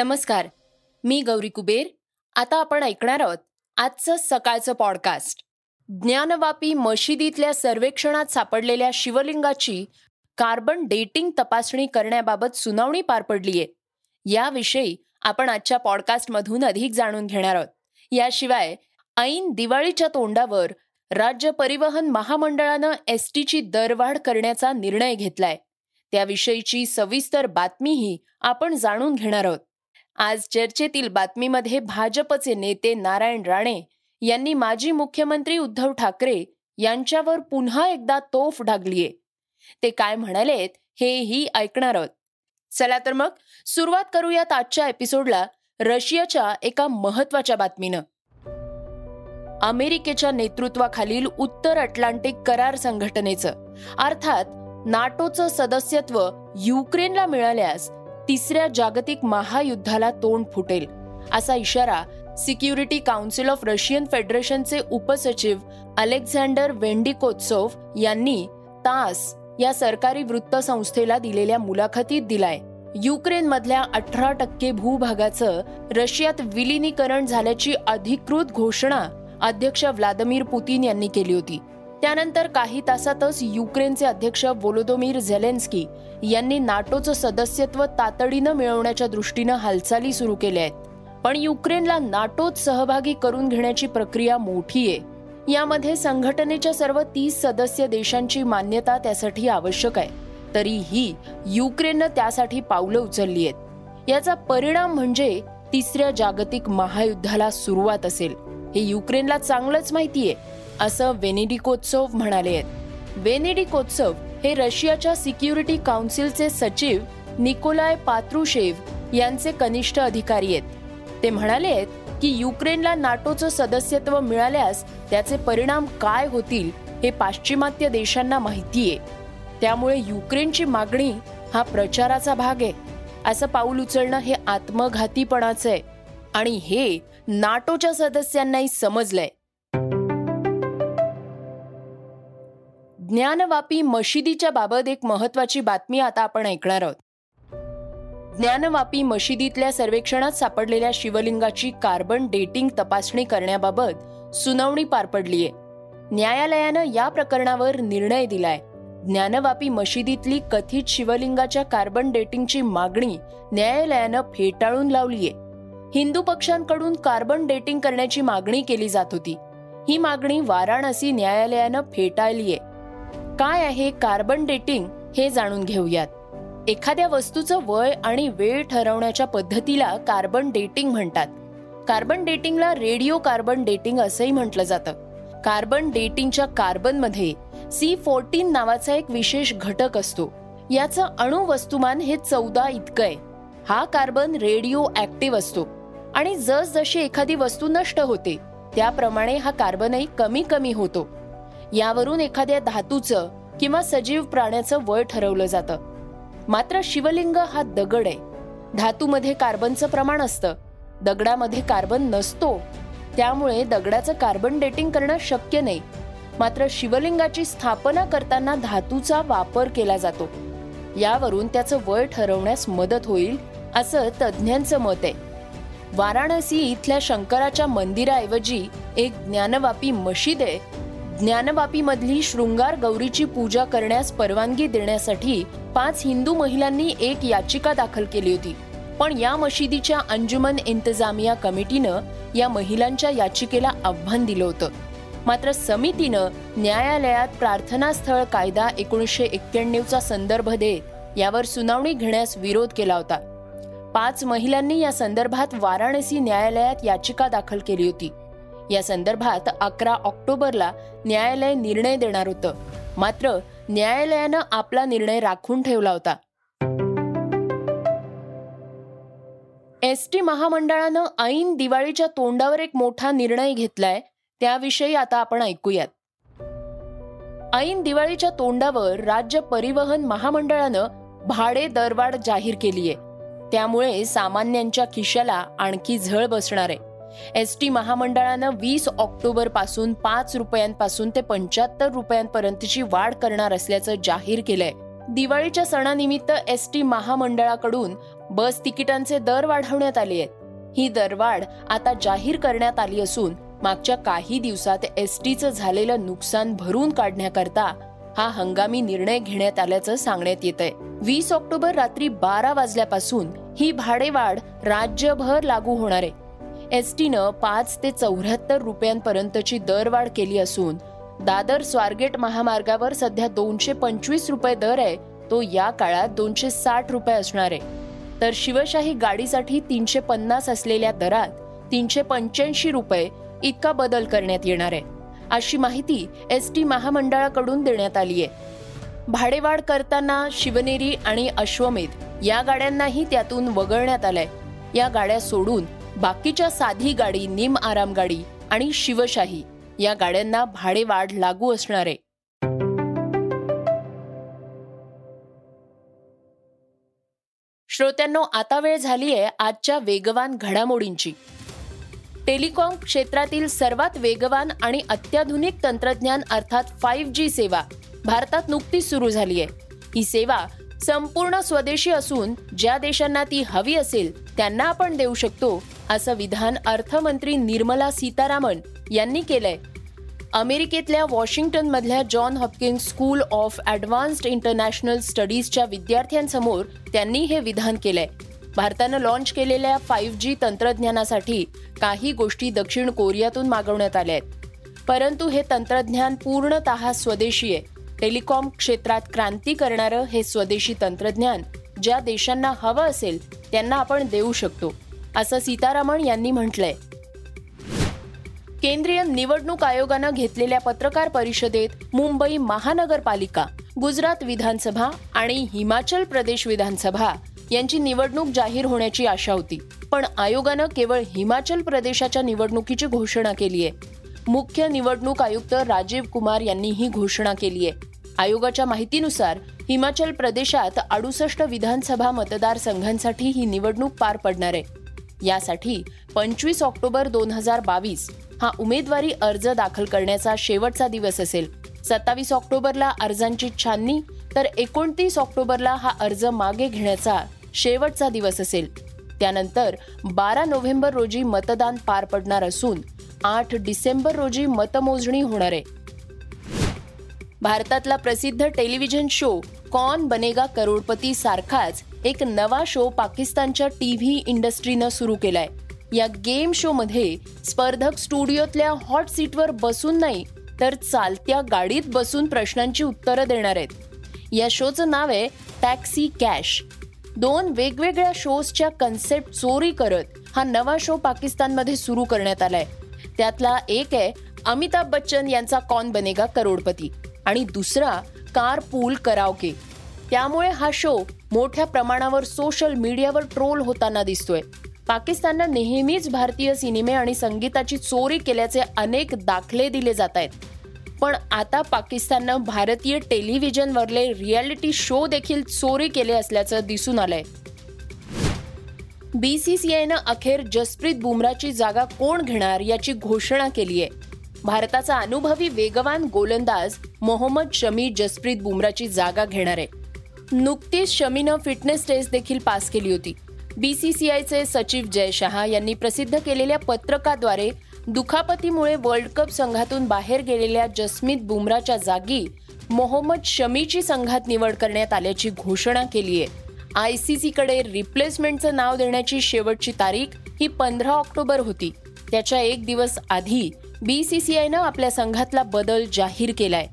नमस्कार मी गौरी कुबेर. आता आपण ऐकणार आहोत आजचं सकाळचं पॉडकास्ट ज्ञानवापी मशिदीतल्या सर्वेक्षणात सापडलेल्या शिवलिंगाची कार्बन डेटिंग तपासणी करण्याबाबत सुनावणी पार पडलीये याविषयी आपण आजच्या पॉडकास्टमधून अधिक जाणून घेणार आहोत. याशिवाय ऐन दिवाळीच्या तोंडावर राज्य परिवहन महामंडळानं एस टीची दरवाढ करण्याचा निर्णय घेतलाय. त्याविषयीची सविस्तर बातमीही आपण जाणून घेणार आहोत. आज चर्चेतील बातमीमध्ये भाजपचे नेते नारायण राणे यांनी माजी मुख्यमंत्री उद्धव ठाकरे यांच्यावर पुन्हा एकदा तोफ डागलीये. ते काय म्हणालेत हेही ऐकणार आहोत. चला तर मग सुरुवात करूयात आजच्या एपिसोडला रशियाच्या एका महत्त्वाच्या बातमीनं. अमेरिकेच्या नेतृत्वाखालील उत्तर अटलांटिक करार संघटनेचं अर्थात नाटोचं सदस्यत्व युक्रेनला मिळाल्यास तिसऱ्या जागतिक महायुद्धाला तोंड फुटेल असा इशारा सिक्युरिटी काउन्सिल ऑफ रशियन फेडरेशनचे उपसचिव अलेक्झांडर वेंडिकोत्सोव यांनी तास या सरकारी वृत्तसंस्थेला दिलेल्या मुलाखतीत दिलाय. युक्रेनमधल्या अठरा टक्के भूभागाचं रशियात विलिनीकरण झाल्याची अधिकृत घोषणा अध्यक्ष व्लादिमीर पुतीन यांनी केली होती. त्यानंतर काही तासातच युक्रेनचे अध्यक्ष वोलोदोमीर झेलेन्स्की यांनी नाटोचं सदस्यत्व तातडीनं मिळवण्याच्या दृष्टीनं हालचाली सुरू केल्या आहेत. पण युक्रेनला नाटोत सहभागी करून घेण्याची प्रक्रिया मोठी आहे. यामध्ये संघटनेच्या सर्व तीस सदस्य देशांची मान्यता त्यासाठी आवश्यक आहे. तरीही युक्रेननं त्यासाठी पावलं उचलली आहेत. याचा परिणाम म्हणजे तिसऱ्या जागतिक महायुद्धाला सुरुवात असेल. हे युक्रेनला चांगलंच माहितीये असं वेनेडिकोत्सव म्हणाले आहेत. वेनेडिकोत्सव हे रशियाच्या सिक्युरिटी काउन्सिलचे सचिव निकोलाय पात्रुशेव यांचे कनिष्ठ अधिकारी आहेत. ते म्हणाले आहेत की युक्रेनला नाटोचं सदस्यत्व मिळाल्यास त्याचे परिणाम काय होतील हे पाश्चिमात्य देशांना माहितीये त्यामुळे युक्रेनची मागणी हा प्रचाराचा भाग आहे. असं पाऊल उचलणं हे आत्मघातीपणाचं आहे. आणि हे नाटोच्या सदस्यांनाही समजलंय. ज्ञानवापी मशिदीच्या बाबत एक महत्वाची बातमी आता आपण ऐकणार आहोत. ज्ञानवापी मशिदीतल्या सर्वेक्षणात सापडलेल्या शिवलिंगाची कार्बन डेटिंग तपासणी करण्याबाबत सुनावणी पार पडलीय. न्यायालयानं या प्रकरणावर निर्णय दिलाय. ज्ञानवापी मशिदीतली कथित शिवलिंगाच्या कार्बन डेटिंगची मागणी न्यायालयानं फेटाळून लावलीय. हिंदू पक्षांकडून कार्बन डेटिंग करण्याची मागणी केली जात होती. ही मागणी वाराणसी न्यायालयानं फेटाळलीय. काय आहे कार्बन डेटिंग हे जाणून घेऊयात. एखाद्या वस्तूचं वय आणि वेळ ठरवण्याच्या पद्धतीला कार्बन डेटिंग म्हणतात. कार्बन डेटिंगला रेडिओ कार्बन डेटिंग असंही म्हटलं जातं. कार्बन डेटिंगच्या कार्बनमध्ये सी फोर्टीन नावाचा एक विशेष घटक असतो. याचं अणु वस्तुमान हे चौदा इतकं आहे. हा कार्बन रेडिओ ऍक्टिव्ह असतो. आणि जसजशी एखादी वस्तू नष्ट होते त्याप्रमाणे हा कार्बनही कमी कमी होतो. यावरून एखाद्या धातूचं किंवा सजीव प्राण्याचं वय ठरवलं जातं. मात्र शिवलिंग हा दगड आहे. धातूमध्ये कार्बनचं प्रमाण असतं. दगडामध्ये कार्बन नसतो. त्यामुळे दगडाचं कार्बन डेटिंग करणं शक्य नाही. मात्र शिवलिंगाची स्थापना करताना धातूचा वापर केला जातो. यावरून त्याचं वय ठरवण्यास मदत होईल असं तज्ज्ञांचं मत आहे. वाराणसी इथल्या शंकराच्या मंदिराऐवजी एक ज्ञानवापी मशीद आहे. ज्ञानवापीमधली शृंगार गौरीची पूजा करण्यास परवानगी देण्यासाठी पाच हिंदू महिलांनी एक याचिका दाखल केली होती. पण या मशिदीच्या अंजुमन इंतजामिया कमिटीनं या महिलांच्या याचिकेला आव्हान दिलं होतं. मात्र समितीनं न्यायालयात प्रार्थनास्थळ कायदा एकोणीसशे एक्क्याण्णवचा संदर्भ देत यावर सुनावणी घेण्यास विरोध केला होता. पाच महिलांनी या संदर्भात वाराणसी न्यायालयात याचिका दाखल केली होती. या संदर्भात अकरा ऑक्टोबरला न्यायालय निर्णय देणार होतं. मात्र न्यायालयानं आपला निर्णय राखून ठेवला होता. एस टी महामंडळानं ऐन दिवाळीच्या तोंडावर एक मोठा निर्णय घेतलाय त्याविषयी आता आपण ऐकूयात. ऐन दिवाळीच्या तोंडावर राज्य परिवहन महामंडळानं भाडे दरवाढ जाहीर केलीये. त्यामुळे सामान्यांच्या खिशाला आणखी झळ बसणार आहे. एस टी महामंडळानं वीस ऑक्टोबरपासून पाच रुपयांपासून ते पंच्याहत्तर रुपयांपर्यंतची वाढ करणार असल्याचं जाहीर केलंय. दिवाळीच्या सणानिमित्त एस टी महामंडळाकडून बस तिकिटांचे दर वाढवण्यात आले आहेत. ही दरवाढ आता जाहीर करण्यात आली असून मागच्या काही दिवसात एस टीचं झालेलं नुकसान भरून काढण्याकरता हा हंगामी निर्णय घेण्यात आल्याचं सांगण्यात येत आहे वीस ऑक्टोबर रात्री बारा वाजल्यापासून ही भाडेवाढ राज्यभर लागू होणार आहे. एस टीनं पाच ते चौऱ्याहत्तर रुपयांपर्यंतची दरवाढ केली असून दादर स्वारगेट महामार्गावर सध्या दोनशे पंचवीस रुपये दर आहे तो या काळात दोनशे साठ रुपये असणार आहे. तर शिवशाही गाडीसाठी तीनशे पन्नास असलेल्या दरात तीनशे पंच्याऐंशी रुपये इतका बदल करण्यात येणार आहे. अशी माहिती एस टी महामंडळाकडून देण्यात आली आहे. भाडेवाढ करताना शिवनेरी आणि अश्वमेध या गाड्यांनाही त्यातून वगळण्यात आलंय. या गाड्या सोडून बाकीच्या साधी गाडी निम आराम गाडी आणि शिवशाही या गाड्यांना भाडेवाढ लागू असणार. आहे श्रोत्यांनो आता वेळ झाली आहे आजच्या वेगवान घडामोडींची. टेलिकॉम क्षेत्रातील सर्वात वेगवान आणि अत्याधुनिक तंत्रज्ञान अर्थात फाईव्ह जी सेवा भारतात नुकतीच सुरू झाली आहे ही सेवा संपूर्ण स्वदेशी असून ज्या देशांना ती हवी असेल त्यांना आपण देऊ शकतो असं विधान अर्थमंत्री निर्मला सीतारामन यांनी केलंय. अमेरिकेतल्या वॉशिंग्टन मधल्या John Hopkins school of advanced international स्टडीजच्या विद्यार्थ्यांसमोर त्यांनी हे विधान केलंय. भारतानं लॉन्च केलेल्या फाईव्ह जी तंत्रज्ञानासाठी काही गोष्टी दक्षिण कोरियातून मागवण्यात आल्या आहेत. परंतु हे तंत्रज्ञान पूर्णतः स्वदेशी आहे. टेलिकॉम क्षेत्रात क्रांती करणारं हे स्वदेशी तंत्रज्ञान ज्या देशांना हवं असेल त्यांना आपण देऊ शकतो असं सीतारामन यांनी म्हटलंय. केंद्रीय निवडणूक आयोगानं घेतलेल्या पत्रकार परिषदेत मुंबई महानगरपालिका गुजरात विधानसभा आणि हिमाचल प्रदेश विधानसभा यांची निवडणूक जाहीर होण्याची आशा होती. पण आयोगानं केवळ हिमाचल प्रदेशाच्या निवडणुकीची घोषणा केली आहे मुख्य निवडणूक आयुक्त राजीव कुमार यांनी ही घोषणा केली आहे आयोगाच्या माहितीनुसार हिमाचल प्रदेशात अडुसष्ट विधानसभा मतदारसंघांसाठी ही निवडणूक पार पडणार आहे. यासाठी पंचवीस ऑक्टोबर दोन हजार बावीस हा उमेदवारी अर्ज दाखल करण्याचा शेवटचा दिवस असेल. सत्तावीस ऑक्टोबरला अर्जांची छाननी तर एकोणतीस ऑक्टोबरला हा अर्ज मागे घेण्याचा शेवटचा दिवस असेल. त्यानंतर बारा नोव्हेंबर रोजी मतदान पार पडणार असून आठ डिसेंबर रोजी मतमोजणी होणार आहे. भारतातला प्रसिद्ध टेलिव्हिजन शो कॉन बनेगा करोडपती सारखाच एक नवा शो पाकिस्तानच्या टी व्ही इंडस्ट्रीनं सुरू केलाय. या गेम शो मध्ये स्पर्धक स्टुडिओतल्या हॉट सीटवर बसून नाही तर चालत्या गाडीत बसून प्रश्नांची उत्तरं देणार आहेत. या शोचं नाव आहे टॅक्सी कॅश. दोन वेगवेगळ्या शोजच्या कन्सेप्ट चोरी करत हा नवा शो पाकिस्तानमध्ये सुरू करण्यात आलाय. त्यातला एक आहे अमिताभ बच्चन यांचा कॉन बनेगा करोडपती. आणि दुसरा कार पूल करावके त्यामुळे हा शो मोठ्या प्रमाणावर सोशल मीडियावर ट्रोल होताना दिसतोय. पाकिस्ताननं नेहमीच भारतीय सिनेमे आणि संगीताची चोरी केल्याचे अनेक दाखले दिले जात आहेत. पण आता पाकिस्ताननं भारतीय टेलिव्हिजनवरले रियालिटी शो देखील चोरी केले असल्याचं दिसून आलंय. बीसीसीआयनं अखेर जसप्रीत बुमराची जागा कोण घेणार याची घोषणा केली आहे भारताचा अनुभवी वेगवान गोलंदाज मोहम्मद शमी जसप्रीत बुमराची जागा घेणार. आहे नुकतीच शमीनं फिटनेस टेस्ट देखील पास केली होती. बीसीसीआयचे सचिव जय शहा यांनी प्रसिद्ध केलेल्या पत्रकाद्वारे दुखापतीमुळे वर्ल्ड कप संघातून बाहेर गेलेल्या जसमीत बुमराच्या जागी मोहम्मद शमीची संघात निवड करण्यात आल्याची घोषणा केली आहे. आय सी सीकडे रिप्लेसमेंटचं नाव देण्याची शेवटची तारीख ही पंधरा ऑक्टोबर होती. त्याच्या एक दिवस आधी बीसीसीआयनं आपल्या संघातला बदल जाहीर केलाय.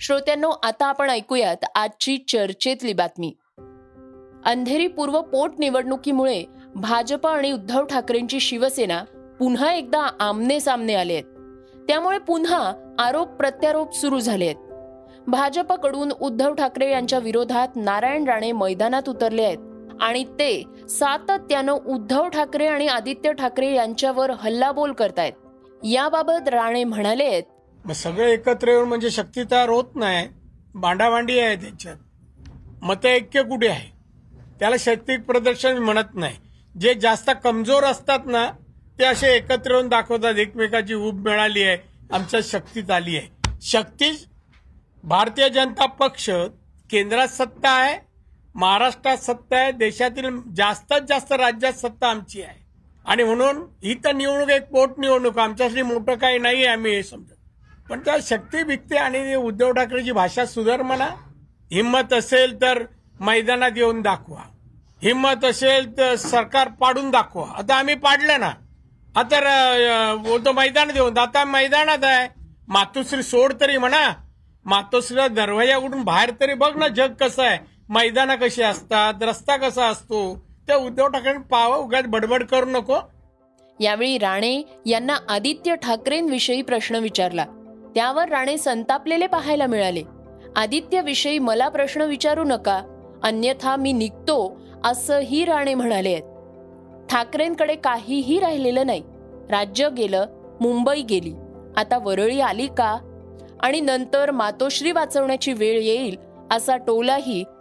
श्रोत्यांनो आता आपण ऐकूयात आजची चर्चेतली बातमी. अंधेरी पूर्व पोटनिवडणुकीमुळे भाजप आणि उद्धव ठाकरेंची शिवसेना पुन्हा एकदा आमने सामने आले आहेत. त्यामुळे पुन्हा आरोप प्रत्यारोप सुरू झाले आहेत. भाजपकडून उद्धव ठाकरे यांच्या विरोधात नारायण राणे मैदानात उतरले आहेत. आणि ते सातत्यानं उद्धव ठाकरे आणि आदित्य ठाकरे यांच्यावर हल्लाबोल करतायत. याबाबत राणे म्हणाले मग सगळे एकत्र येऊन म्हणजे शक्ती तयार होत नाही. भांडाभांडी आहे त्याच्यात. मत ऐक्य कुठे आहे? त्याला शक्ती प्रदर्शन म्हणत नाही. जे जास्त कमजोर असतात ना ते असे एकत्र येऊन दाखवतात एकमेकाची ऊब मिळाली आहे आमच्या शक्तीत आली आहे. शक्ती भारतीय जनता पक्ष केंद्रात सत्ता आहे महाराष्ट्रात सत्ता आहे देशातील जास्तीत जास्त राज्यात सत्ता आमची आहे. आणि म्हणून ही तर निवडणूक एक पोट निवडणूक आमच्यासाठी मोठं काही नाही आहे आम्ही हे समजत. पण त्या शक्ती भिकते आणि उद्धव ठाकरेची भाषा सुधार म्हणा हिंमत असेल तर मैदानात येऊन दाखवा. हिंमत असेल तर सरकार पाडून दाखवा. आता आम्ही पाडलं ना. आता तो मैदानात येऊन. आता मैदानात आहे. मातोश्री सोड तरी म्हणा. मातोश्रीला दरवाजा उडून बाहेर तरी बघ ना जग कसं आहे. मैदानं कशी असतात रस्ता कसा असतो त्या उद्धव ठाकरे पाव उगाच बडबड करू नको. यावेळी राणे यांना आदित्य ठाकरेंविषयी प्रश्न विचारला. त्यावर राणे संतापलेले पाहायला मिळाले. आदित्यविषयी मला प्रश्न विचारू नका अन्यथा मी निघतो असंही राणे म्हणाले. आहेत ठाकरेंकडे काहीही राहिलेलं नाही. राज्य गेलं मुंबई गेली. आता वरळी आली का? आणि नंतर मातोश्री वाचवण्याची वेळ येईल असा टोलाही